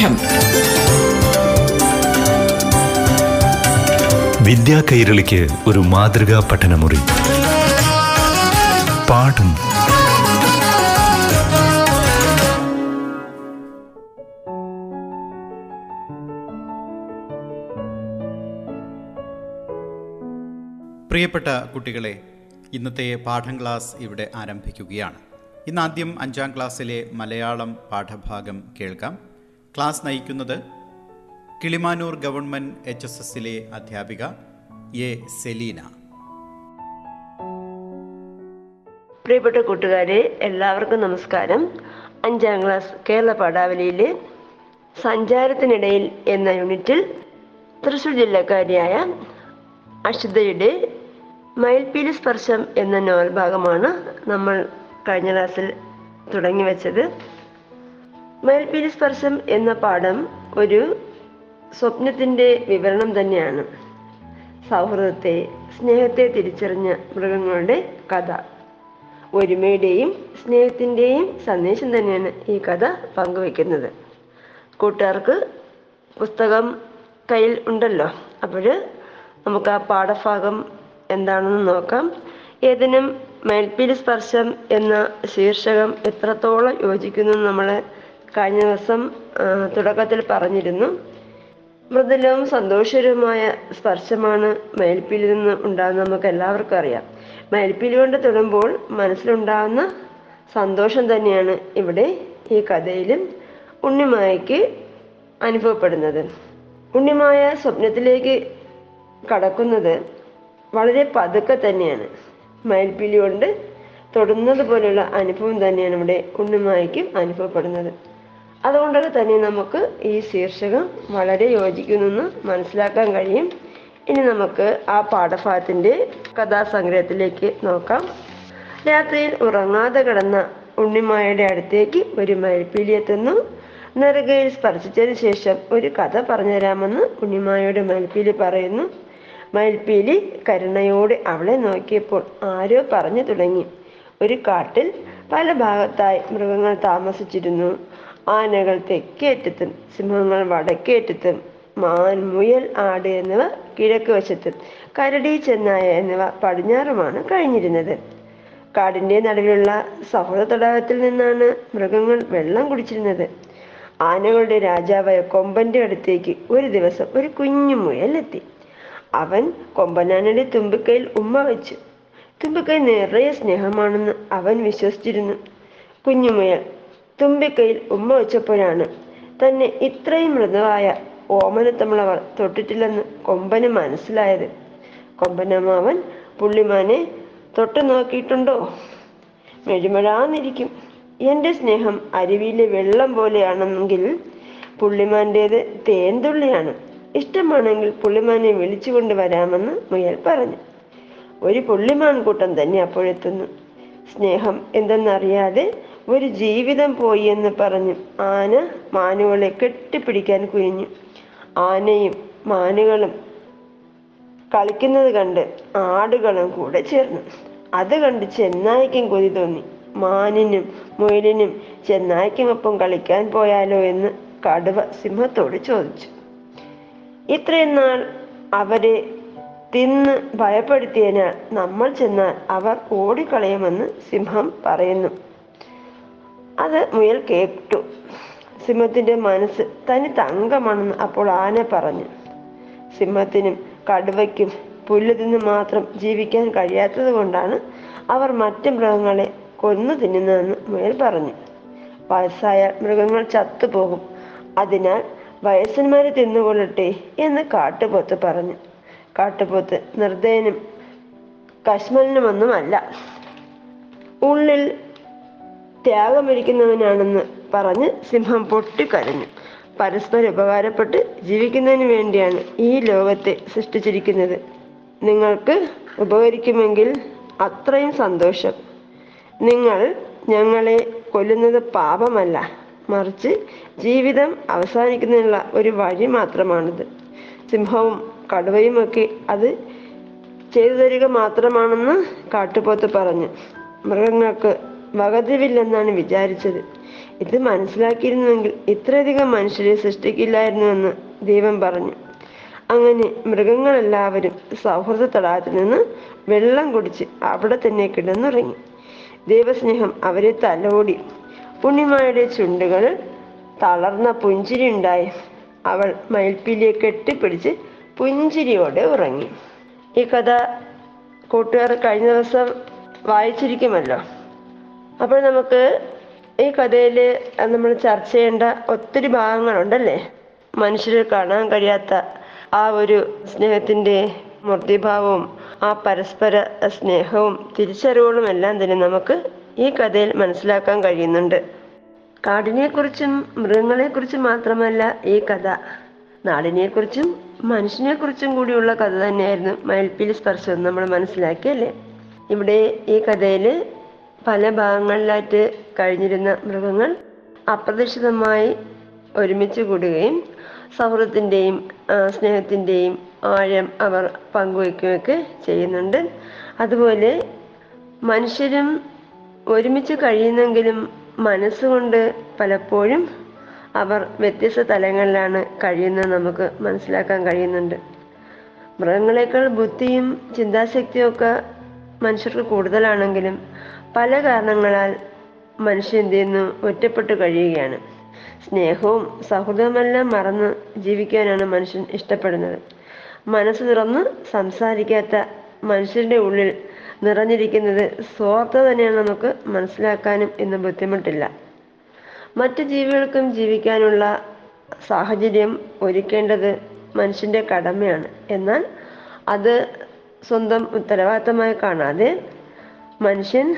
പാഠം വിദ്യാ കൈരളിക്ക് ഒരു മാതൃകാ പഠനമുറി. പാഠം. പ്രിയപ്പെട്ട കുട്ടികളെ ഇന്നത്തെ പാഠം ക്ലാസ് ഇവിടെ ആരംഭിക്കുകയാണ്. ഇന്നാദ്യം അഞ്ചാം ക്ലാസ്സിലെ മലയാളം പാഠഭാഗം കേൾക്കാം. ക്ലാസ് നയിക്കുന്നത് കിളിമാനൂർ ഗവൺമെന്റ് എച്ച് എസ് എസിലെ അധ്യാപിക എ സെലീന. പ്രിയപ്പെട്ട കൂട്ടുകാരെ എല്ലാവർക്കും നമസ്കാരം. അഞ്ചാം ക്ലാസ് കേരള പാഠാവലിയിലെ സഞ്ചാരത്തിനിടയിൽ എന്ന യൂണിറ്റിൽ തൃശ്ശൂർ ജില്ലക്കാരിയായ അഷിതയുടെ മയിൽപീലി സ്പർശം എന്ന നോവൽ ഭാഗമാണ് നമ്മൾ കഴിഞ്ഞ ക്ലാസ്സിൽ തുടങ്ങി വെച്ചത്. മയിൽപ്പീലി സ്പർശം എന്ന പാഠം ഒരു സ്വപ്നത്തിന്റെ വിവരണം തന്നെയാണ്. സൗഹൃദത്തെ സ്നേഹത്തെ തിരിച്ചറിഞ്ഞ മൃഗങ്ങളുടെ കഥ. ഒരുമയുടെയും സ്നേഹത്തിന്റെയും സന്ദേശം തന്നെയാണ് ഈ കഥ പങ്കുവെക്കുന്നത് കൂട്ടുകാർക്ക് പുസ്തകം കയ്യിൽ ഉണ്ടല്ലോ. അപ്പോൾ നമുക്ക് ആ പാഠഭാഗം എന്താണെന്ന് നോക്കാം. ഏതിനും മേൽപ്പിലി സ്പർശം എന്ന ശീർഷകം എത്രത്തോളം യോജിക്കുന്നു നമ്മൾ കഴിഞ്ഞ ദിവസം തുടക്കത്തിൽ പറഞ്ഞിരുന്നു. മൃദുലവും സന്തോഷകരവുമായ സ്പർശമാണ് മയിൽപ്പീലി നിന്ന് ഉണ്ടാകുന്നത് നമുക്ക് എല്ലാവർക്കും അറിയാം. മയിൽപ്പീലി കൊണ്ട് തൊടുമ്പോൾ മനസ്സിലുണ്ടാകുന്ന സന്തോഷം തന്നെയാണ് ഇവിടെ ഈ കഥയിലും ഉണ്ണിമായയ്ക്ക് അനുഭവപ്പെടുന്നത്. ഉണ്ണിമായ സ്വപ്നത്തിലേക്ക് കടക്കുന്നത് വളരെ പതുക്കെ തന്നെയാണ്. മയിൽപ്പീലി കൊണ്ട് തൊടുന്നത് പോലുള്ള അനുഭവം തന്നെയാണ് ഇവിടെ ഉണ്ണിമായയ്ക്കും അനുഭവപ്പെടുന്നത്. അതുകൊണ്ടൊക്കെ തന്നെ നമുക്ക് ഈ ശീർഷകം വളരെ യോജിക്കുന്നെന്ന് മനസ്സിലാക്കാൻ കഴിയും. ഇനി നമുക്ക് ആ പാഠഭാഗത്തിന്റെ കഥാസംഗ്രഹത്തിലേക്ക് നോക്കാം. രാത്രിയിൽ ഉറങ്ങാതെ കിടന്ന ഉണ്ണിമായയുടെ അടുത്തേക്ക് ഒരു മയിൽപ്പീലി എത്തുന്നു. നെറുകയിൽ സ്പർശിച്ചതിന് ശേഷം ഒരു കഥ പറഞ്ഞു തരാമെന്ന് ഉണ്ണിമായയുടെ മയിൽപ്പീലി പറയുന്നു. മയിൽപ്പീലി കരുണയോടെ അവളെ നോക്കിയപ്പോൾ ആരോ പറഞ്ഞു തുടങ്ങി. ഒരു കാട്ടിൽ പല ഭാഗത്തായി മൃഗങ്ങൾ താമസിച്ചിരുന്നു. ആനകൾ തെക്കേറ്റത്തും സിംഹങ്ങൾ വടക്കേറ്റത്തും മാൻ മുയൽ ആട് എന്നിവ കിഴക്ക് വശത്തും കരടി ചെന്നായ എന്നിവ പടിഞ്ഞാറുമാണ് കഴിഞ്ഞിരുന്നത്. കാടിന്റെ നടുവിലുള്ള സഹോദര തടാകത്തിൽ നിന്നാണ് മൃഗങ്ങൾ വെള്ളം കുടിച്ചിരുന്നത്. ആനകളുടെ രാജാവായ കൊമ്പന്റെ അടുത്തേക്ക് ഒരു ദിവസം ഒരു കുഞ്ഞു മുയൽ എത്തി. അവൻ കൊമ്പനാനയുടെ തുമ്പിക്കൈയിൽ ഉമ്മ വെച്ചു. തുമ്പിക്കൈ നിറയെ സ്നേഹമാണെന്ന് അവൻ വിശ്വസിച്ചിരുന്നു. കുഞ്ഞുമുയൽ തുമ്പിക്കൈയിൽ ഉമ്മ വെച്ചപ്പോഴാണ് തന്നെ ഇത്രയും മൃദുവായ ഓമനത്തമിളവർ തൊട്ടിട്ടില്ലെന്ന് കൊമ്പന് മനസ്സിലായത്. കൊമ്പനമാവൻ പുള്ളിമാനെ തൊട്ടു നോക്കിയിട്ടുണ്ടോ? മെഴുമഴാന്നിരിക്കും. എന്റെ സ്നേഹം അരുവിയിലെ വെള്ളം പോലെയാണെങ്കിൽ പുള്ളിമാന്റേത് തേൻതുള്ളിയാണ്. ഇഷ്ടമാണെങ്കിൽ പുള്ളിമാനെ വിളിച്ചു കൊണ്ടുവരാമെന്ന് മുയൽ പറഞ്ഞു. ഒരു പുള്ളിമാൻ കൂട്ടം തന്നെ അപ്പോഴെത്തുന്നു. സ്നേഹം എന്തെന്നറിയാതെ ഒരു ജീവിതം പോയി എന്ന് പറഞ്ഞു ആന മാനുകളെ കെട്ടിപ്പിടിക്കാൻ കുനിഞ്ഞു. ആനയും മാനുകളും കളിക്കുന്നത് കണ്ട് ആടുകളും കൂടെ ചേർന്നു. അത് കണ്ട് ചെന്നായിക്കും കൊതി തോന്നി. മാനിനും മുയലിനും ചെന്നായ്ക്കുമൊപ്പം കളിക്കാൻ പോയാലോ എന്ന് കടുവ സിംഹത്തോട് ചോദിച്ചു. ഇത്രയും നാൾ അവരെ തിന്ന് ഭയപ്പെടുത്തിയതിനാൽ നമ്മൾ ചെന്നാൽ അവർ ഓടിക്കളയുമെന്ന് സിംഹം പറയുന്നു. അത് മുയൽ കേട്ടു. സിംഹത്തിന്റെ മനസ്സ് തനി തങ്കമാണെന്ന് അപ്പോൾ ആന പറഞ്ഞു. സിംഹത്തിനും കടുവയ്ക്കും പുല്ല് തിന്ന് മാത്രം ജീവിക്കാൻ കഴിയാത്തത് കൊണ്ടാണ് അവർ മറ്റു മൃഗങ്ങളെ കൊന്നു തിന്നുന്നതെന്ന് മുയൽ പറഞ്ഞു. വയസ്സായ മൃഗങ്ങൾ ചത്തുപോകും അതിനാൽ വയസ്സന്മാരെ തിന്നുകൊള്ളട്ടെ എന്ന് കാട്ടുപോത്ത് പറഞ്ഞു. കാട്ടുപോത്ത് നിർദ്ദയനും കശ്മലിനുമൊന്നുമല്ല. ഉള്ളിൽ ത്യാഗമരിക്കുന്നവനാണെന്ന് പറഞ്ഞ് സിംഹം പൊട്ടിക്കരഞ്ഞു. പരസ്പരം ഉപകാരപ്പെട്ട് ജീവിക്കുന്നതിന് വേണ്ടിയാണ് ഈ ലോകത്തെ സൃഷ്ടിച്ചിരിക്കുന്നത്. നിങ്ങൾക്ക് ഉപകരിക്കുമെങ്കിൽ അത്രയും സന്തോഷം. നിങ്ങൾ ഞങ്ങളെ കൊല്ലുന്നത് പാപമല്ല. മറിച്ച് ജീവിതം അവസാനിക്കുന്നതിനുള്ള ഒരു വഴി മാത്രമാണിത്. സിംഹവും കടുവയുമൊക്കെ അത് ചെയ്തു തരിക മാത്രമാണെന്ന് കാട്ടുപോത്ത് പറഞ്ഞു. മൃഗങ്ങൾക്ക് വകതിരിവില്ലെന്നാണ് വിചാരിച്ചത്. ഇത് മനസ്സിലാക്കിയിരുന്നുവെങ്കിൽ ഇത്രയധികം മനുഷ്യരെ സൃഷ്ടിക്കില്ലായിരുന്നുവെന്ന് ദൈവം പറഞ്ഞു. അങ്ങനെ മൃഗങ്ങളെല്ലാവരും സൗഹൃദ തടാകത്തിൽ നിന്ന് വെള്ളം കുടിച്ച് അവിടെ തന്നെ കിടന്നുറങ്ങി. ദൈവസ്നേഹം അവരെ തലോടി. പുണ്യമായുടെ ചുണ്ടുകൾ തളർന്ന പുഞ്ചിരി ഉണ്ടായി. അവൾ മയിൽപ്പീലിയെ കെട്ടിപ്പിടിച്ച് പുഞ്ചിരിയോടെ ഉറങ്ങി. ഈ കഥ കൂട്ടുകാർ കഴിഞ്ഞ ദിവസം വായിച്ചിരിക്കുമല്ലോ? അപ്പോൾ നമുക്ക് ഈ കഥയിൽ നമ്മൾ ചർച്ച ചെയ്യേണ്ട ഒത്തിരി ഭാഗങ്ങളുണ്ടല്ലേ? മനുഷ്യരെ കാണാൻ കഴിയാത്ത ആ ഒരു സ്നേഹത്തിന്റെ മൂർത്തിഭാവവും ആ പരസ്പര സ്നേഹവും തിരിച്ചറിവുകളും എല്ലാം തന്നെ നമുക്ക് ഈ കഥയിൽ മനസ്സിലാക്കാൻ കഴിയുന്നുണ്ട്. കാടിനെക്കുറിച്ചും മൃഗങ്ങളെക്കുറിച്ചും മാത്രമല്ല ഈ കഥ. നാടിനെക്കുറിച്ചും മനുഷ്യനെക്കുറിച്ചും കൂടിയുള്ള കഥ തന്നെയായിരുന്നു മയിൽപ്പീലി സ്പർശം നമ്മൾ മനസ്സിലാക്കിയല്ലേ? ഇവിടെ ഈ കഥയിൽ പല ഭാഗങ്ങളിലായിട്ട് കഴിഞ്ഞിരുന്ന മൃഗങ്ങൾ അപ്രതീക്ഷിതമായി ഒരുമിച്ച് കൂടുകയും സൗഹൃദത്തിന്റെയും സ്നേഹത്തിന്റെയും ആഴം അവർ പങ്കുവയ്ക്കുകയൊക്കെ ചെയ്യുന്നുണ്ട്. അതുപോലെ മനുഷ്യരും ഒരുമിച്ച് കഴിയുന്നെങ്കിലും മനസ്സുകൊണ്ട് പലപ്പോഴും അവർ വ്യത്യസ്ത തലങ്ങളിലാണ് കഴിയുന്നത് നമുക്ക് മനസ്സിലാക്കാൻ കഴിയുന്നുണ്ട്. മൃഗങ്ങളെക്കാൾ ബുദ്ധിയും ചിന്താശക്തിയും ഒക്കെ മനുഷ്യർക്ക് കൂടുതലാണെങ്കിലും പല കാരണങ്ങളാൽ മനുഷ്യൻ എന്ത് ചെയ്യുന്നു? ഒറ്റപ്പെട്ട് കഴിയുകയാണ്. സ്നേഹവും സൗഹൃദവുമെല്ലാം മറന്ന് ജീവിക്കാനാണ് മനുഷ്യൻ ഇഷ്ടപ്പെടുന്നത്. മനസ്സ് തുറന്ന് സംസാരിക്കാത്ത മനുഷ്യരുടെ ഉള്ളിൽ നിറഞ്ഞിരിക്കുന്നത് സ്വാർത്ഥ തന്നെയാണ് നമുക്ക് മനസ്സിലാക്കാനും ഇന്ന് ബുദ്ധിമുട്ടില്ല. മറ്റു ജീവികൾക്കും ജീവിക്കാനുള്ള സാഹചര്യം ഒരുക്കേണ്ടത് മനുഷ്യന്റെ കടമയാണ്. എന്നാൽ അത് സ്വന്തം ഉത്തരവാദിത്തമായി കാണാതെ മനുഷ്യൻ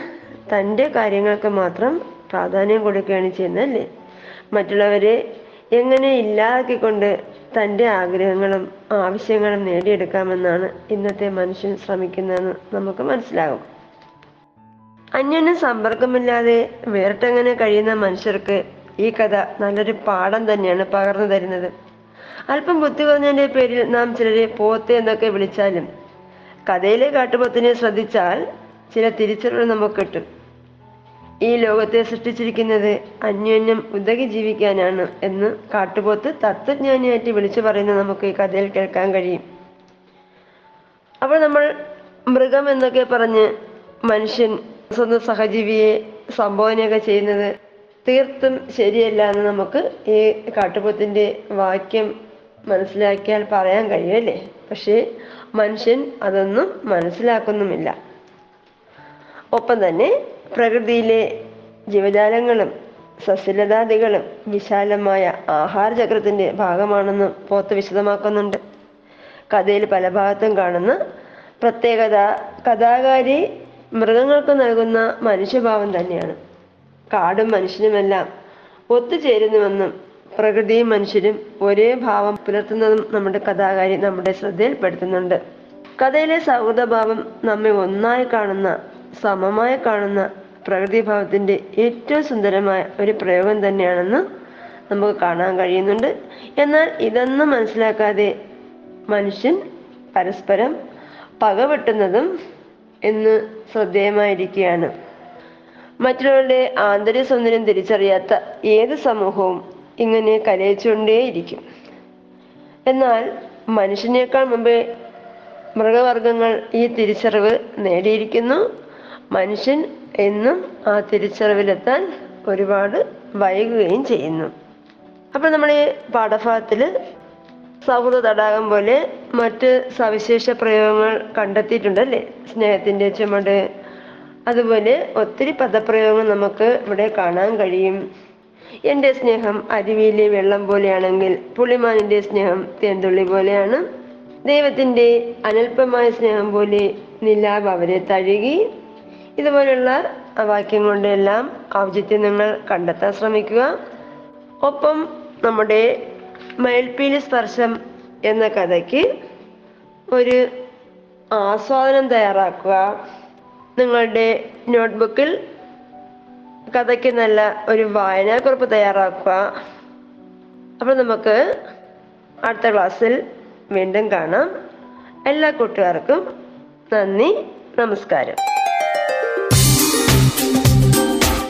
തന്റെ കാര്യങ്ങൾക്ക് മാത്രം പ്രാധാന്യം കൊടുക്കുകയാണ് ചെയ്യുന്നതല്ലേ? മറ്റുള്ളവരെ എങ്ങനെ ഇല്ലാതാക്കിക്കൊണ്ട് തന്റെ ആഗ്രഹങ്ങളും ആവശ്യങ്ങളും നേടിയെടുക്കാമെന്നാണ് ഇന്നത്തെ മനുഷ്യൻ ശ്രമിക്കുന്നതെന്ന് നമുക്ക് മനസ്സിലാകും. അന്യന് സമ്പർക്കമില്ലാതെ വേറിട്ടെങ്ങനെ കഴിയുന്ന മനുഷ്യർക്ക് ഈ കഥ നല്ലൊരു പാഠം തന്നെയാണ് പകർന്നു തരുന്നത്. അല്പം ബുദ്ധി കുറഞ്ഞതിന്റെ പേരിൽ നാം ചിലരെ പോത്ത് എന്നൊക്കെ വിളിച്ചാലും കഥയിലെ കാട്ടുപോത്തിനെ ശ്രദ്ധിച്ചാൽ ചില തിരിച്ചറിവ് നമുക്ക് കിട്ടും. ഈ ലോകത്തെ സൃഷ്ടിച്ചിരിക്കുന്നത് അന്യോന്യം ഉദകി ജീവിക്കാനാണ് എന്ന് കാട്ടുപോത്ത് തത്വജ്ഞാനിയായിട്ട് വിളിച്ചു പറയുന്നത് നമുക്ക് ഈ കഥയിൽ കേൾക്കാൻ കഴിയും. അപ്പോൾ നമ്മൾ മൃഗം എന്നൊക്കെ പറഞ്ഞ് മനുഷ്യൻ സ്വന്തം സഹജീവിയെ സംബോധനയൊക്കെ ചെയ്യുന്നത് തീർത്തും ശരിയല്ല എന്ന് നമുക്ക് ഈ കാട്ടുപോത്തിന്റെ വാക്യം മനസ്സിലാക്കിയാൽ പറയാൻ കഴിയുമല്ലേ പക്ഷേ മനുഷ്യൻ അതൊന്നും മനസ്സിലാക്കുന്നുമില്ല. ഒപ്പം തന്നെ പ്രകൃതിയിലെ ജീവജാലങ്ങളും സസ്യലതാദികളും വിശാലമായ ആഹാരചക്രത്തിന്റെ ഭാഗമാണെന്ന് പോത്ത് വിശദമാക്കുന്നുണ്ട്. കഥയിൽ പല ഭാഗത്തും കാണുന്ന പ്രത്യേകത കഥാകാരി മൃഗങ്ങൾക്ക് നൽകുന്ന മനുഷ്യഭാവം തന്നെയാണ്. കാടും മനുഷ്യനുമെല്ലാം ഒത്തുചേരുന്നുവെന്നും പ്രകൃതിയും മനുഷ്യരും ഒരേ ഭാവം പുലർത്തുന്നതും നമ്മുടെ കഥാകാരി നമ്മുടെ ശ്രദ്ധയിൽപ്പെടുത്തുന്നുണ്ട് കഥയിലെ സൗഹൃദഭാവം നമ്മെ ഒന്നായി കാണുന്ന സമമായി കാണുന്ന പ്രകൃതിഭാവത്തിന്റെ ഏറ്റവും സുന്ദരമായ ഒരു പ്രയോഗം തന്നെയാണെന്ന് നമുക്ക് കാണാൻ കഴിയുന്നുണ്ട്. എന്നാൽ ഇതൊന്നും മനസ്സിലാക്കാതെ മനുഷ്യൻ പരസ്പരം പകവെട്ടുന്നതും എന്ന് ശ്രദ്ധേയമായിരിക്കുകയാണ്. മറ്റുള്ളവരുടെ ആന്തരിക സൗന്ദര്യം തിരിച്ചറിയാത്ത ഏത് സമൂഹവും ഇങ്ങനെ കലയിച്ചുകൊണ്ടേയിരിക്കും എന്നാൽ മനുഷ്യനേക്കാൾ മുമ്പേ മൃഗവർഗങ്ങൾ ഈ തിരിച്ചറിവ് നേടിയിരിക്കുന്നു. മനുഷ്യൻ എന്നും ആ തിരിച്ചറിവിലെത്താൻ ഒരുപാട് വൈകുകയും ചെയ്യുന്നു. അപ്പോൾ നമ്മൾ ഈ പാഠഭാഗത്തിൽ സൗഹൃദ തടാകം പോലെ മറ്റ് സവിശേഷ പ്രയോഗങ്ങൾ കണ്ടെത്തിയിട്ടുണ്ടല്ലേ? സ്നേഹത്തിന്റെ ചുമട് അതുപോലെ ഒത്തിരി പദപ്രയോഗങ്ങൾ നമുക്ക് ഇവിടെ കാണാൻ കഴിയും. എന്റെ സ്നേഹം അരുവിയിലെ വെള്ളം പോലെയാണെങ്കിൽ പുളിമാനിന്റെ സ്നേഹം തേന്തുള്ളി പോലെയാണ്. ദൈവത്തിന്റെ അനൽപമായ സ്നേഹം പോലെ നിലാവ് അവരെ തഴുകി ഇതുപോലുള്ള വാക്യം കൊണ്ടെല്ലാം ഔചിത്യം നിങ്ങൾ കണ്ടെത്താൻ ശ്രമിക്കുക. ഒപ്പം നമ്മുടെ മയിൽപ്പീലി സ്പർശം എന്ന കഥയ്ക്ക് ഒരു ആസ്വാദനം തയ്യാറാക്കുക. നിങ്ങളുടെ നോട്ട്ബുക്കിൽ കഥയ്ക്ക് നല്ല ഒരു വായനാക്കുറിപ്പ് തയ്യാറാക്കുക. അപ്പോൾ നമുക്ക് അടുത്ത ക്ലാസ്സിൽ വീണ്ടും കാണാം. എല്ലാ കൂട്ടുകാർക്കും നന്ദി നമസ്കാരം.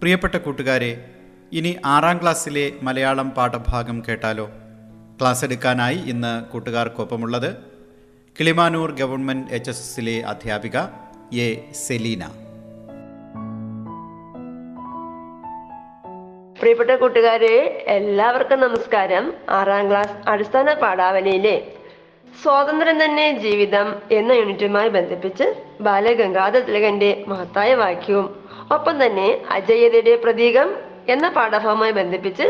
പ്രിയപ്പെട്ട കൂട്ടുകാരെ ഇനി ആറാം ക്ലാസ്സിലെ മലയാളം പാഠഭാഗം കേട്ടാലോ? ക്ലാസ് എടുക്കാനായി ഇന്ന് കൂട്ടുകാർക്കൊപ്പമുള്ളത് കിളിമാനൂർ ഗവൺമെന്റ് എച്ച് എസ് എസിലെ അധ്യാപിക എ സെലീന. പ്രിയപ്പെട്ട കൂട്ടുകാരെ എല്ലാവർക്കും നമസ്കാരം. ആറാം ക്ലാസ് അടിസ്ഥാന പാഠാവലിയിലെ സ്വാതന്ത്ര്യം തന്നെ ജീവിതം എന്ന യൂണിറ്റുമായി ബന്ധിപ്പിച്ച് ബാലഗംഗാധര തിലകന്റെ മഹത്തായ വാക്യവും ഒപ്പം തന്നെ അജയ്യതയുടെ പ്രതീകം എന്ന പാഠഭാഗവുമായി ബന്ധിപ്പിച്ച്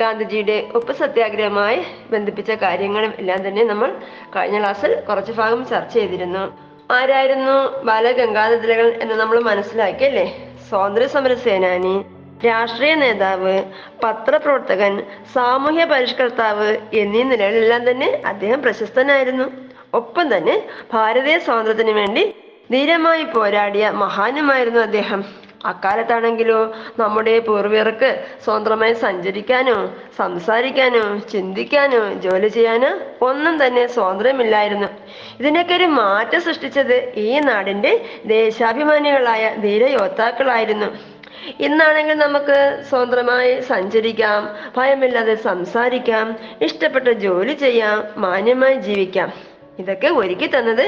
ഗാന്ധിജിയുടെ ഉപ്പ് സത്യാഗ്രഹമായി ബന്ധിപ്പിച്ച കാര്യങ്ങളും എല്ലാം തന്നെ നമ്മൾ കഴിഞ്ഞ ക്ലാസ്സിൽ കുറച്ച് ഭാഗം ചർച്ച ചെയ്തിരുന്നു. ആരായിരുന്നു ബാലഗംഗാധര തിലകൻ എന്ന് നമ്മൾ മനസ്സിലാക്കി അല്ലേ? സ്വാതന്ത്ര്യ സമര സേനാനി രാഷ്ട്രീയ നേതാവ് പത്രപ്രവർത്തകൻ സാമൂഹ്യ പരിഷ്കർത്താവ് എന്നീ നിലകളിലെല്ലാം തന്നെ അദ്ദേഹം പ്രശസ്തനായിരുന്നു. ഒപ്പം തന്നെ ഭാരതീയ സ്വാതന്ത്ര്യത്തിന് വേണ്ടി ധീരമായി പോരാടിയ മഹാനുമായിരുന്നു അദ്ദേഹം. അക്കാലത്താണെങ്കിലോ നമ്മുടെ പൂർവികർക്ക് സ്വതന്ത്രമായി സഞ്ചരിക്കാനോ സംസാരിക്കാനോ ചിന്തിക്കാനോ ജോലി ചെയ്യാനോ ഒന്നും തന്നെ സ്വാതന്ത്ര്യമില്ലായിരുന്നു ഇതിനൊക്കെ ഒരു മാറ്റം സൃഷ്ടിച്ചത് ഈ നാടിന്റെ ദേശാഭിമാനികളായ ധീരയോദ്ധാക്കളായിരുന്നു. ഇന്നാണെങ്കിൽ നമുക്ക് സ്വതന്ത്രമായി സഞ്ചരിക്കാം ഭയമില്ലാതെ സംസാരിക്കാം ഇഷ്ടപ്പെട്ട ജോലി ചെയ്യാം മാന്യമായി ജീവിക്കാം. ഇതൊക്കെ ഒരുക്കി തന്നത്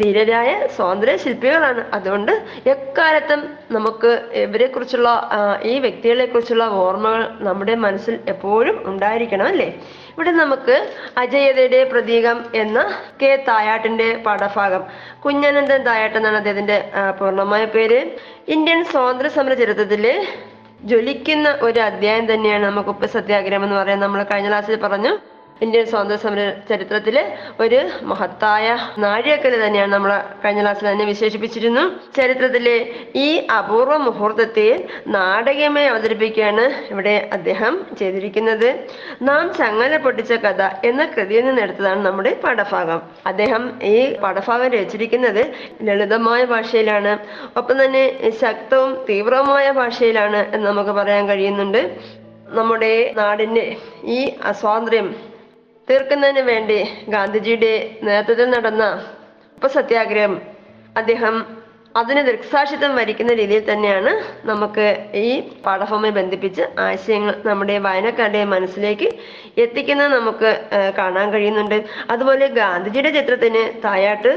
ധീരരായ സ്വാതന്ത്ര്യ ശില്പികളാണ് അതുകൊണ്ട് എക്കാലത്തും നമുക്ക് ഇവരെ കുറിച്ചുള്ള ഈ വ്യക്തികളെ കുറിച്ചുള്ള ഓർമ്മകൾ നമ്മുടെ മനസ്സിൽ എപ്പോഴും ഉണ്ടായിരിക്കണം അല്ലേ? ഇവിടെ നമുക്ക് അജയതയുടെ പ്രതീകം എന്ന കെ തായാട്ടിന്റെ പാഠഭാഗം. കുഞ്ഞനന്ദൻ തായാട്ട് എന്നാണ് അദ്ദേഹത്തിന്റെ പൂർണമായ പേര്. ഇന്ത്യൻ സ്വാതന്ത്ര്യ സമര ചരിത്രത്തിലെ ജ്വലിക്കുന്ന ഒരു അധ്യായം തന്നെയാണ് നമുക്ക് ഉപ്പ് സത്യാഗ്രഹം എന്ന് പറയാൻ നമ്മൾ കഴിഞ്ഞ ക്ലാസ്സിൽ പറഞ്ഞു. ഇന്ത്യൻ സ്വാതന്ത്ര്യ സമര ചരിത്രത്തിലെ ഒരു മഹത്തായ നാഴികക്കൽ തന്നെയാണ് നമ്മൾ കഴിഞ്ഞ ക്ലാസ്സിൽ തന്നെ വിശേഷിപ്പിച്ചിരുന്നു. ചരിത്രത്തിലെ ഈ അപൂർവ മുഹൂർത്തത്തെ നാടകീയമായി അവതരിപ്പിക്കുകയാണ് ഇവിടെ അദ്ദേഹം ചെയ്തിരിക്കുന്നത്. നാം ചങ്ങല പൊട്ടിച്ച കഥ എന്ന കൃതിയിൽ നിന്ന് എടുത്തതാണ് നമ്മുടെ പാഠഭാഗം. അദ്ദേഹം ഈ പാഠഭാഗം രചിച്ചിരിക്കുന്നത് ലളിതമായ ഭാഷയിലാണ്. ഒപ്പം തന്നെ ശക്തവും തീവ്രവുമായ ഭാഷയിലാണ് എന്ന് നമുക്ക് പറയാൻ കഴിയുന്നുണ്ട്. നമ്മുടെ നാടിന്റെ ഈ അസ്വാതന്ത്ര്യം തീർക്കുന്നതിന് വേണ്ടി ഗാന്ധിജിയുടെ നേതൃത്വത്തിൽ നടന്ന ഉപസത്യാഗ്രഹം അദ്ദേഹം അതിന് ദൃക്സാക്ഷിത്വം വരിക്കുന്ന രീതിയിൽ തന്നെയാണ് നമുക്ക് ഈ പാഠഭൂമി ബന്ധിപ്പിച്ച് ആശയങ്ങൾ നമ്മുടെ വായനക്കാരുടെ മനസ്സിലേക്ക് എത്തിക്കുന്നത് നമുക്ക് കാണാൻ കഴിയുന്നുണ്ട്. അതുപോലെ ഗാന്ധിജിയുടെ ചിത്രത്തിന് തായാട്ട്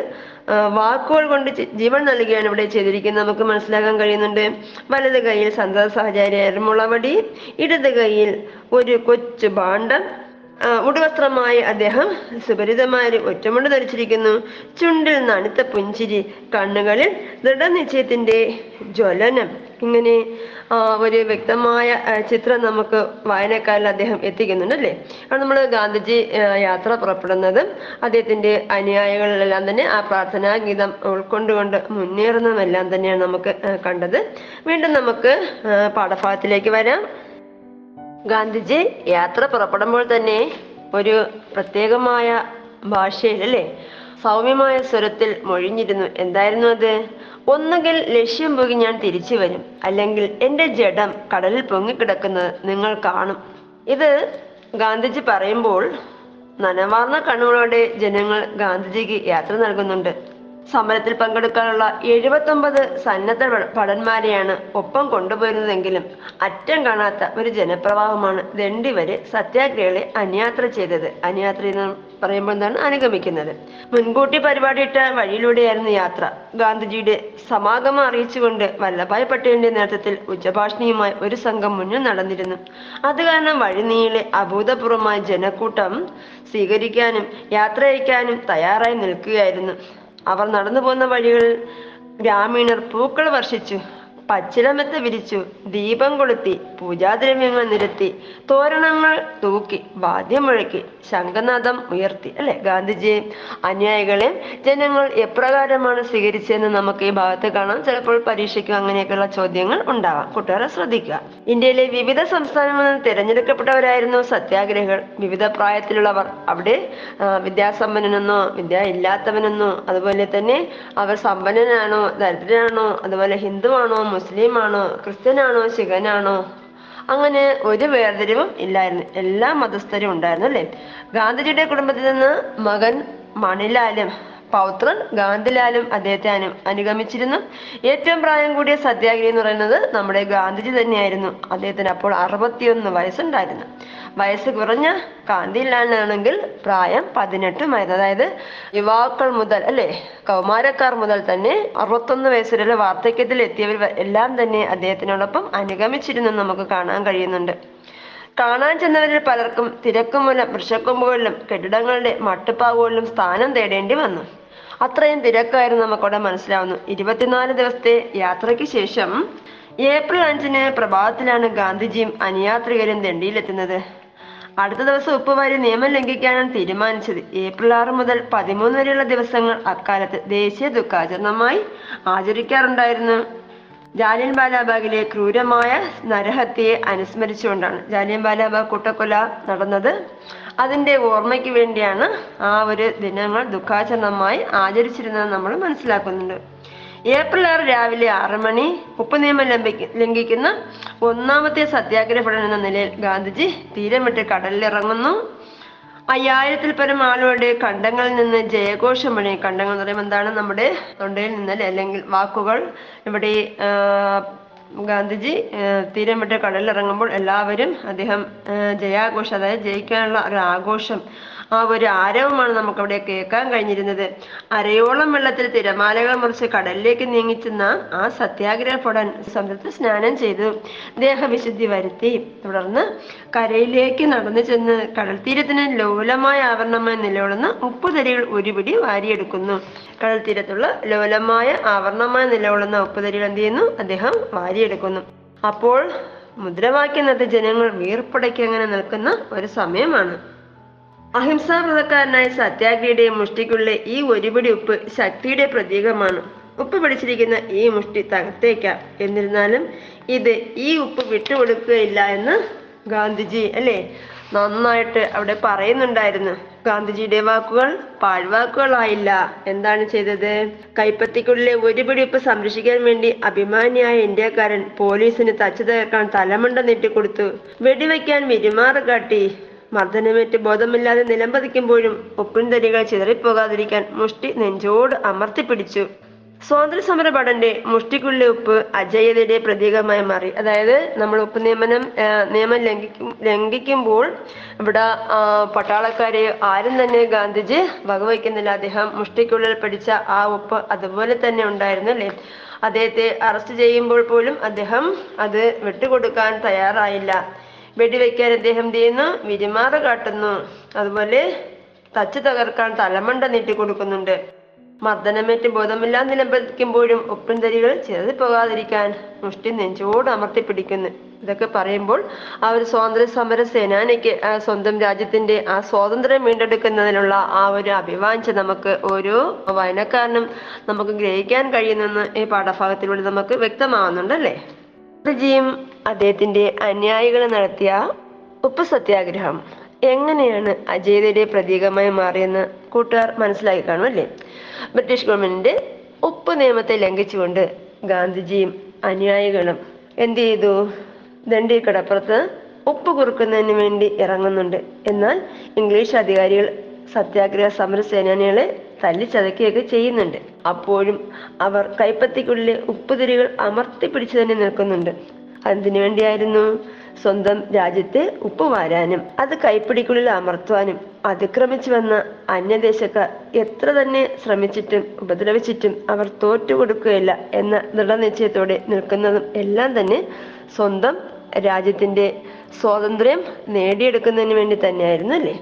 വാക്കുകൾ കൊണ്ട് ജീവൻ നൽകുകയാണ് ഇവിടെ ചെയ്തിരിക്കുന്നത്. നമുക്ക് മനസ്സിലാക്കാൻ കഴിയുന്നുണ്ട്. വലത് കൈയിൽ സന്തത സഹചാരി മുളവടി ഇടത് കൈയിൽ ഒരു കൊച്ചു ഭാണ്ഡം ഉടുവസ്ത്രമായി അദ്ദേഹം സുപരിതമായ ഒറ്റമുണ്ട് ധരിച്ചിരിക്കുന്നു. ചുണ്ടിൽ നടുത്ത പുഞ്ചിരി കണ്ണുകളിൽ ദൃഢനിശ്ചയത്തിന്റെ ജ്വലനം. ഇങ്ങനെ ഒരു വ്യക്തമായ ചിത്രം നമുക്ക് വായനക്കാരിൽ അദ്ദേഹം എത്തിക്കുന്നുണ്ട് അല്ലേ? അത് നമ്മൾ ഗാന്ധിജി യാത്ര പുറപ്പെടുന്നതും അദ്ദേഹത്തിന്റെ അനുയായികളിലെല്ലാം തന്നെ ആ പ്രാർത്ഥനാ ഗീതം ഉൾക്കൊണ്ടുകൊണ്ട് മുന്നേറുന്നതുമെല്ലാം തന്നെയാണ് നമുക്ക് കണ്ടത്. വീണ്ടും നമുക്ക് പാഠഭാഗത്തിലേക്ക് വരാം. ഗാന്ധിജി യാത്ര പുറപ്പെടുമ്പോൾ തന്നെ ഒരു പ്രത്യേകമായ ഭാഷയിൽ അല്ലേ? സൗമ്യമായ സ്വരത്തിൽ മൊഴിഞ്ഞിരുന്നു. എന്തായിരുന്നു അത്? ഒന്നുകിൽ ലക്ഷ്യം പോകി ഞാൻ തിരിച്ചു വരും. അല്ലെങ്കിൽ എന്റെ ജഡം കടലിൽ പൊങ്ങിക്കിടക്കുന്നത് നിങ്ങൾ കാണും. ഇത് ഗാന്ധിജി പറയുമ്പോൾ നനവാർന്ന കണ്ണുകളോടെ ജനങ്ങൾ ഗാന്ധിജിക്ക് യാത്ര നൽകുന്നുണ്ട്. സമരത്തിൽ പങ്കെടുക്കാനുള്ള എഴുപത്തൊമ്പത് സന്നദ്ധ ഭടന്മാരെയാണ് ഒപ്പം കൊണ്ടുപോയിരുന്നതെങ്കിലും അറ്റം കാണാത്ത ഒരു ജനപ്രവാഹമാണ് ദണ്ഡി സത്യാഗ്രഹികളെ അനുയാത്ര ചെയ്തത്. അനുയാത്ര എന്ന് പറയുമ്പോൾ എന്താണ്? അനുഗമിക്കുന്നത്. മുൻകൂട്ടി പരിപാടിയിട്ട വഴിയിലൂടെയായിരുന്നു യാത്ര. ഗാന്ധിജിയുടെ സമാഗമം അറിയിച്ചുകൊണ്ട് വല്ലഭായ് പട്ടേലിന്റെ നേതൃത്വത്തിൽ ഉച്ചഭാഷണിയുമായി ഒരു സംഘം മുന്നിൽ നടന്നിരുന്നു. അത് കാരണം വഴിനീളെ അഭൂതപൂർവമായ ജനക്കൂട്ടം സ്വീകരിക്കാനും യാത്ര അയക്കാനും തയ്യാറായി നിൽക്കുകയായിരുന്നു. അവർ നടന്നു പോകുന്ന വഴികളിൽ ഗ്രാമീണർ പൂക്കൾ വർഷിച്ചു. പച്ചിലമെത്ത വിരിച്ചു ദീപം കൊളുത്തി പൂജാദ്രവ്യങ്ങൾ നിരത്തി തോരണങ്ങൾ തൂക്കി വാദ്യം മുഴക്കി ശംഖനാഥം ഉയർത്തി അല്ലെ ഗാന്ധിജിയെ അനുയായികളെ ജനങ്ങൾ എപ്രകാരമാണ് സ്വീകരിച്ചതെന്ന് നമുക്ക് ഈ ഭാഗത്ത് കാണാം. ചിലപ്പോൾ പരീക്ഷയ്ക്കും അങ്ങനെയൊക്കെയുള്ള ചോദ്യങ്ങൾ ഉണ്ടാവാം. കൂട്ടുകാരെ ശ്രദ്ധിക്കുക. ഇന്ത്യയിലെ വിവിധ സംസ്ഥാനങ്ങളിൽ നിന്ന് തിരഞ്ഞെടുക്കപ്പെട്ടവരായിരുന്നു സത്യാഗ്രഹികൾ. വിവിധ പ്രായത്തിലുള്ളവർ. അവിടെ വിദ്യാസമ്പന്നനെന്നോ വിദ്യ ഇല്ലാത്തവനെന്നോ അതുപോലെ തന്നെ അവർ സമ്പന്നനാണോ ദരിദ്രനാണോ അതുപോലെ ഹിന്ദുവാണോ മുസ്ലിമാണോ ക്രിസ്ത്യനാണോ ശിഖനാണോ? അങ്ങനെ ഒരു വേർതിരിവും ഇല്ലായിരുന്നു. എല്ലാ മതസ്ഥരും ഉണ്ടായിരുന്നു അല്ലേ? ഗാന്ധിജിയുടെ കുടുംബത്തിൽ നിന്ന് മകൻ മണിലാലും പൗത്രൻ ഗാന്ധിലാലും അദ്ദേഹത്തെ അനു അനുഗമിച്ചിരുന്നു. ഏറ്റവും പ്രായം കൂടിയ സത്യാഗ്രഹി എന്ന് പറയുന്നത് നമ്മുടെ ഗാന്ധിജി തന്നെയായിരുന്നു. അദ്ദേഹത്തിന് അപ്പോൾ അറുപത്തിയൊന്ന് വയസ്സുണ്ടായിരുന്നു. വയസ്സ് കുറഞ്ഞ ഗാന്ധിലാലാണെങ്കിൽ പ്രായം പതിനെട്ടുമായിരുന്നു അതായത് യുവാക്കൾ മുതൽ അല്ലെ കൗമാരക്കാർ മുതൽ തന്നെ അറുപത്തൊന്ന് വയസ്സ് വരെ വാർദ്ധക്യത്തിൽ എത്തിയവർ എല്ലാം തന്നെ അദ്ദേഹത്തിനോടൊപ്പം അനുഗമിച്ചിരുന്നു നമുക്ക് കാണാൻ കഴിയുന്നുണ്ട്. കാണാൻ ചെന്നവരിൽ പലർക്കും തിരക്കുമൂലം വൃക്ഷക്കൊമ്പുകളിലും കെട്ടിടങ്ങളുടെ മട്ടുപ്പാവുകളിലും സ്ഥാനം തേടേണ്ടി വന്നു. അത്രയും തിരക്കായിരുന്നു നമുക്കവിടെ മനസ്സിലാവുന്നു. ഇരുപത്തിനാല് ദിവസത്തെ യാത്രയ്ക്ക് ശേഷം ഏപ്രിൽ അഞ്ചിന് പ്രഭാതത്തിലാണ് ഗാന്ധിജിയും അനുയാത്രികരും ദണ്ഡിയിലെത്തുന്നത്. അടുത്ത ദിവസം ഉപ്പുവാരി നിയമം ലംഘിക്കാനാണ് തീരുമാനിച്ചത്. ഏപ്രിൽ ആറ് മുതൽ പതിമൂന്ന് വരെയുള്ള ദിവസങ്ങൾ അക്കാലത്ത് ദേശീയ ദുഃഖാചരണമായി ആചരിക്കാറുണ്ടായിരുന്നു. ജാലിയൻ ബാലാബാഗിലെ ക്രൂരമായ നരഹത്യയെ അനുസ്മരിച്ചുകൊണ്ടാണ് ജാലിയൻ ബാലാബാഗ് കൂട്ടക്കൊല നടന്നത്. അതിന്റെ ഓർമ്മയ്ക്ക് വേണ്ടിയാണ് ആ ഒരു ദിനങ്ങൾ ദുഃഖാചരണമായി ആചരിച്ചിരുന്നത് നമ്മൾ മനസ്സിലാക്കുന്നുണ്ട്. ഏപ്രിൽ ആറ് രാവിലെ ആറ് മണി ഉപ്പ് നിയമം ലംഘിക്കുന്ന ഒന്നാമത്തെ സത്യാഗ്രഹ പഠനം എന്ന നിലയിൽ ഗാന്ധിജി തീരം വിട്ട് കടലിലിറങ്ങുന്നു. അയ്യായിരത്തിൽ പരം ആളുകളുടെ കണ്ടങ്ങളിൽ നിന്ന് ജയഘോഷം വഴി കണ്ടങ്ങൾ എന്ന് പറയുമ്പോൾ എന്താണ്? നമ്മുടെ തൊണ്ടയിൽ നിന്ന് അല്ലെങ്കിൽ വാക്കുകൾ. ഇവിടെ ഗാന്ധിജി തീരം വിട്ട് കടലിറങ്ങുമ്പോൾ എല്ലാവരും അദ്ദേഹം ജയാഘോഷം അതായത് ജയിക്കാനുള്ള ഒരു ആഘോഷം ആ ഒരു ആരവമാണ് നമുക്കവിടെ കേൾക്കാൻ കഴിഞ്ഞിരുന്നത്. അരയോളം വെള്ളത്തിൽ തിരമാലകൾ മുറിച്ച് കടലിലേക്ക് നീങ്ങിച്ചെന്ന ആ സത്യാഗ്രഹ ഭടൻ സമുദ്രത്തിൽ സ്നാനം ചെയ്തു. ദേഹവിശുദ്ധി വരുത്തി. തുടർന്ന് കരയിലേക്ക് നടന്നു ചെന്ന് കടൽ തീരത്തിന് ലോലമായ ആവരണമായി നിലകൊള്ളുന്ന ഉപ്പുതരികൾ ഒരുപിടി വാരിയെടുക്കുന്നു. കടൽ തീരത്തുള്ള ലോലമായ ആവരണമായി നിലകൊള്ളുന്ന ഉപ്പുതരികൾ എന്ത് ചെയ്യുന്നു? അദ്ദേഹം വാരിയെടുക്കുന്നു. അപ്പോൾ മുദ്രാവാക്യം ജനങ്ങൾ വീർപ്പടയ്ക്ക് അങ്ങനെ നിൽക്കുന്ന ഒരു സമയമാണ്. അഹിംസാവ്രതക്കാരനായ സത്യാഗ്രഹിയുടെ മുഷ്ടിക്കുള്ളിലെ ഈ ഒരുപിടി ഉപ്പ് ശക്തിയുടെ പ്രതീകമാണ്. ഉപ്പ് പിടിച്ചിരിക്കുന്ന ഈ മുഷ്ടി തകർത്തേക്കാം. എന്നിരുന്നാലും ഇത് ഈ ഉപ്പ് വിട്ടുകൊടുക്കുകയില്ല എന്ന് ഗാന്ധിജി അല്ലേ? നന്നായിട്ട് അവിടെ പറയുന്നുണ്ടായിരുന്നു. ഗാന്ധിജിയുടെ വാക്കുകൾ പാഴ്വാക്കുകളായില്ല. എന്താണ് ചെയ്തത്? കൈപ്പത്തിക്കുള്ളിലെ ഒരുപിടി ഉപ്പ് സംരക്ഷിക്കാൻ വേണ്ടി അഭിമാനിയായ ഇന്ത്യക്കാരൻ പോലീസിന് തച്ചു തകർക്കാൻ തലമുണ്ട നീട്ടിക്കൊടുത്തു വെടിവെക്കാൻ വിരുമാറ് കാട്ടി. മർദ്ദനമേറ്റ് ബോധമില്ലാതെ നിലംപതിക്കുമ്പോഴും ഒപ്പിൻതരികൾ ചിതറിപ്പോകാതിരിക്കാൻ മുഷ്ടി നെഞ്ചോട് അമർത്തിപ്പിടിച്ചു സ്വാതന്ത്ര്യ സമര ഭടന്റെ മുഷ്ടിക്കുള്ളിലെ ഉപ്പ് അജയ്യതയുടെ പ്രതീകമായി മാറി. അതായത് നമ്മൾ ഉപ്പ് നിയമനം നിയമം ലംഘിക്കും ലംഘിക്കുമ്പോൾ ഇവിടെ പട്ടാളക്കാരെ ആരും തന്നെ ഗാന്ധിജി വകവയ്ക്കുന്നില്ല. അദ്ദേഹം മുഷ്ടിക്കുള്ളിൽ പിടിച്ച ആ ഉപ്പ് അതുപോലെ തന്നെ ഉണ്ടായിരുന്നു അല്ലേ? അദ്ദേഹത്തെ അറസ്റ്റ് ചെയ്യുമ്പോൾ പോലും അദ്ദേഹം അത് വിട്ടുകൊടുക്കാൻ തയ്യാറായില്ല. വെടിവെക്കാൻ അദ്ദേഹം എന്ത് ചെയ്യുന്നു? വിരിമാറ് കാട്ടുന്നു. അതുപോലെ തച്ചു തകർക്കാൻ തലമണ്ട നീട്ടി കൊടുക്കുന്നുണ്ട്. മർദ്ദനമേറ്റ് ബോധമില്ലാ നിലംപതിക്കുമ്പോഴും ഉപ്പിൻതരികൾ ചെറുതി പോകാതിരിക്കാൻ മുഷ്ടി നെഞ്ചോട് അമർത്തി പിടിക്കുന്നു. ഇതൊക്കെ പറയുമ്പോൾ ആ ഒരു സ്വാതന്ത്ര്യ സമര സേനാനിക്ക് സ്വന്തം രാജ്യത്തിന്റെ ആ സ്വാതന്ത്ര്യം വീണ്ടെടുക്കുന്നതിനുള്ള ആ ഒരു അഭിവാഞ്ച നമുക്ക് ഓരോ വായനക്കാരനും നമുക്ക് ഗ്രഹിക്കാൻ കഴിയുന്നെന്ന് ഈ പാഠഭാഗത്തിലൂടെ നമുക്ക് വ്യക്തമാവുന്നുണ്ടല്ലേ ഗാന്ധിജിയും അദ്ദേഹത്തിന്റെ അനുയായികൾ നടത്തിയ ഉപ്പ് സത്യാഗ്രഹം എങ്ങനെയാണ് അജയ്തയുടെ പ്രതീകമായി മാറിയെന്ന് കൂട്ടുകാർ മനസ്സിലാക്കി കാണും അല്ലേ? ബ്രിട്ടീഷ് ഗവൺമെന്റിന്റെ ഉപ്പ് നിയമത്തെ ലംഘിച്ചുകൊണ്ട് ഗാന്ധിജിയും അനുയായികളും എന്ത് ചെയ്തു? ദണ്ഡി കടപ്പുറത്ത് ഉപ്പ് കുറുക്കുന്നതിന് വേണ്ടി ഇറങ്ങുന്നുണ്ട്. എന്നാൽ ഇംഗ്ലീഷ് അധികാരികൾ സത്യാഗ്രഹ സമര സേനാനികളെ തല്ലിച്ചതക്കുകയൊക്കെ ചെയ്യുന്നുണ്ട്. അപ്പോഴും അവർ കൈപ്പത്തിക്കുള്ളിലെ ഉപ്പുതിരികൾ അമർത്തി പിടിച്ചു തന്നെ നിൽക്കുന്നുണ്ട്. അതിനു വേണ്ടിയായിരുന്നു? സ്വന്തം രാജ്യത്തെ ഉപ്പ് വാരാനും അത് കൈപ്പിടിക്കുള്ളിൽ അമർത്തുവാനും അതിക്രമിച്ചു വന്ന അന്യദേശക്കാർ എത്ര തന്നെ ശ്രമിച്ചിട്ടും ഉപദ്രവിച്ചിട്ടും അവർ തോറ്റുകൊടുക്കുകയില്ല എന്ന ദൃഢനിശ്ചയത്തോടെ നിൽക്കുന്നതും എല്ലാം തന്നെ സ്വന്തം രാജ്യത്തിന്റെ സ്വാതന്ത്ര്യം നേടിയെടുക്കുന്നതിന് വേണ്ടി തന്നെയായിരുന്നു അല്ലേ?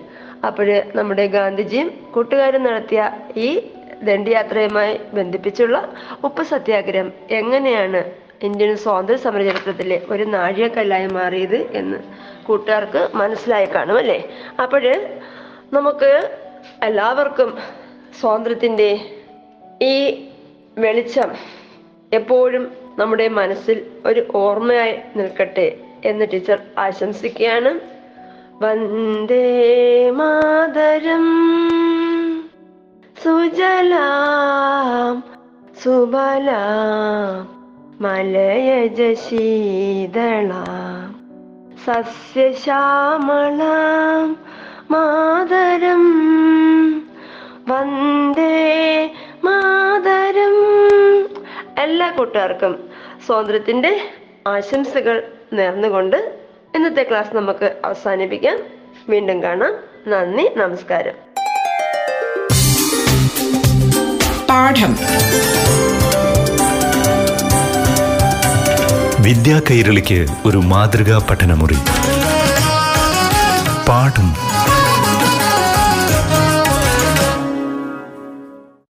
അപ്പോൾ നമ്മുടെ ഗാന്ധിജിയും കൂട്ടുകാരും നടത്തിയ ഈ ദണ്ഡിയാത്രയുമായി ബന്ധിപ്പിച്ചുള്ള ഉപ്പ് സത്യാഗ്രഹം എങ്ങനെയാണ് ഇന്ത്യൻ സ്വാതന്ത്ര്യ സമര ചരിത്രത്തിലെ ഒരു നാഴികക്കല്ലായി മാറിയത് എന്ന് കൂട്ടുകാർക്ക് മനസ്സിലായി കാണും അല്ലേ? അപ്പോൾ നമുക്ക് എല്ലാവർക്കും സ്വാതന്ത്ര്യത്തിന്റെ ഈ വെളിച്ചം എപ്പോഴും നമ്മുടെ മനസ്സിൽ ഒരു ഓർമ്മയായി നിൽക്കട്ടെ എന്ന് ടീച്ചർ ആശംസിക്കുകയാണ്. വന്ദേ മാതരം. സുജലാം സുബലാം മലയജ ശീതളാം സസ്യശ്യാമളാം മാതരം. വന്ദേ മാതരം. എല്ലാ കൂട്ടുകാർക്കും സ്വാതന്ത്ര്യത്തിന്റെ ആശംസകൾ നേർന്നുകൊണ്ട് ഇന്നത്തെ ക്ലാസ് നമുക്ക് അവസാനിപ്പിക്കാം. വീണ്ടും കാണാം. നന്ദി നമസ്കാരം. പാഠം. വിദ്യാ കൈരളിക്ക് ഒരു മാതൃകാ പഠനമുറി. പാഠം.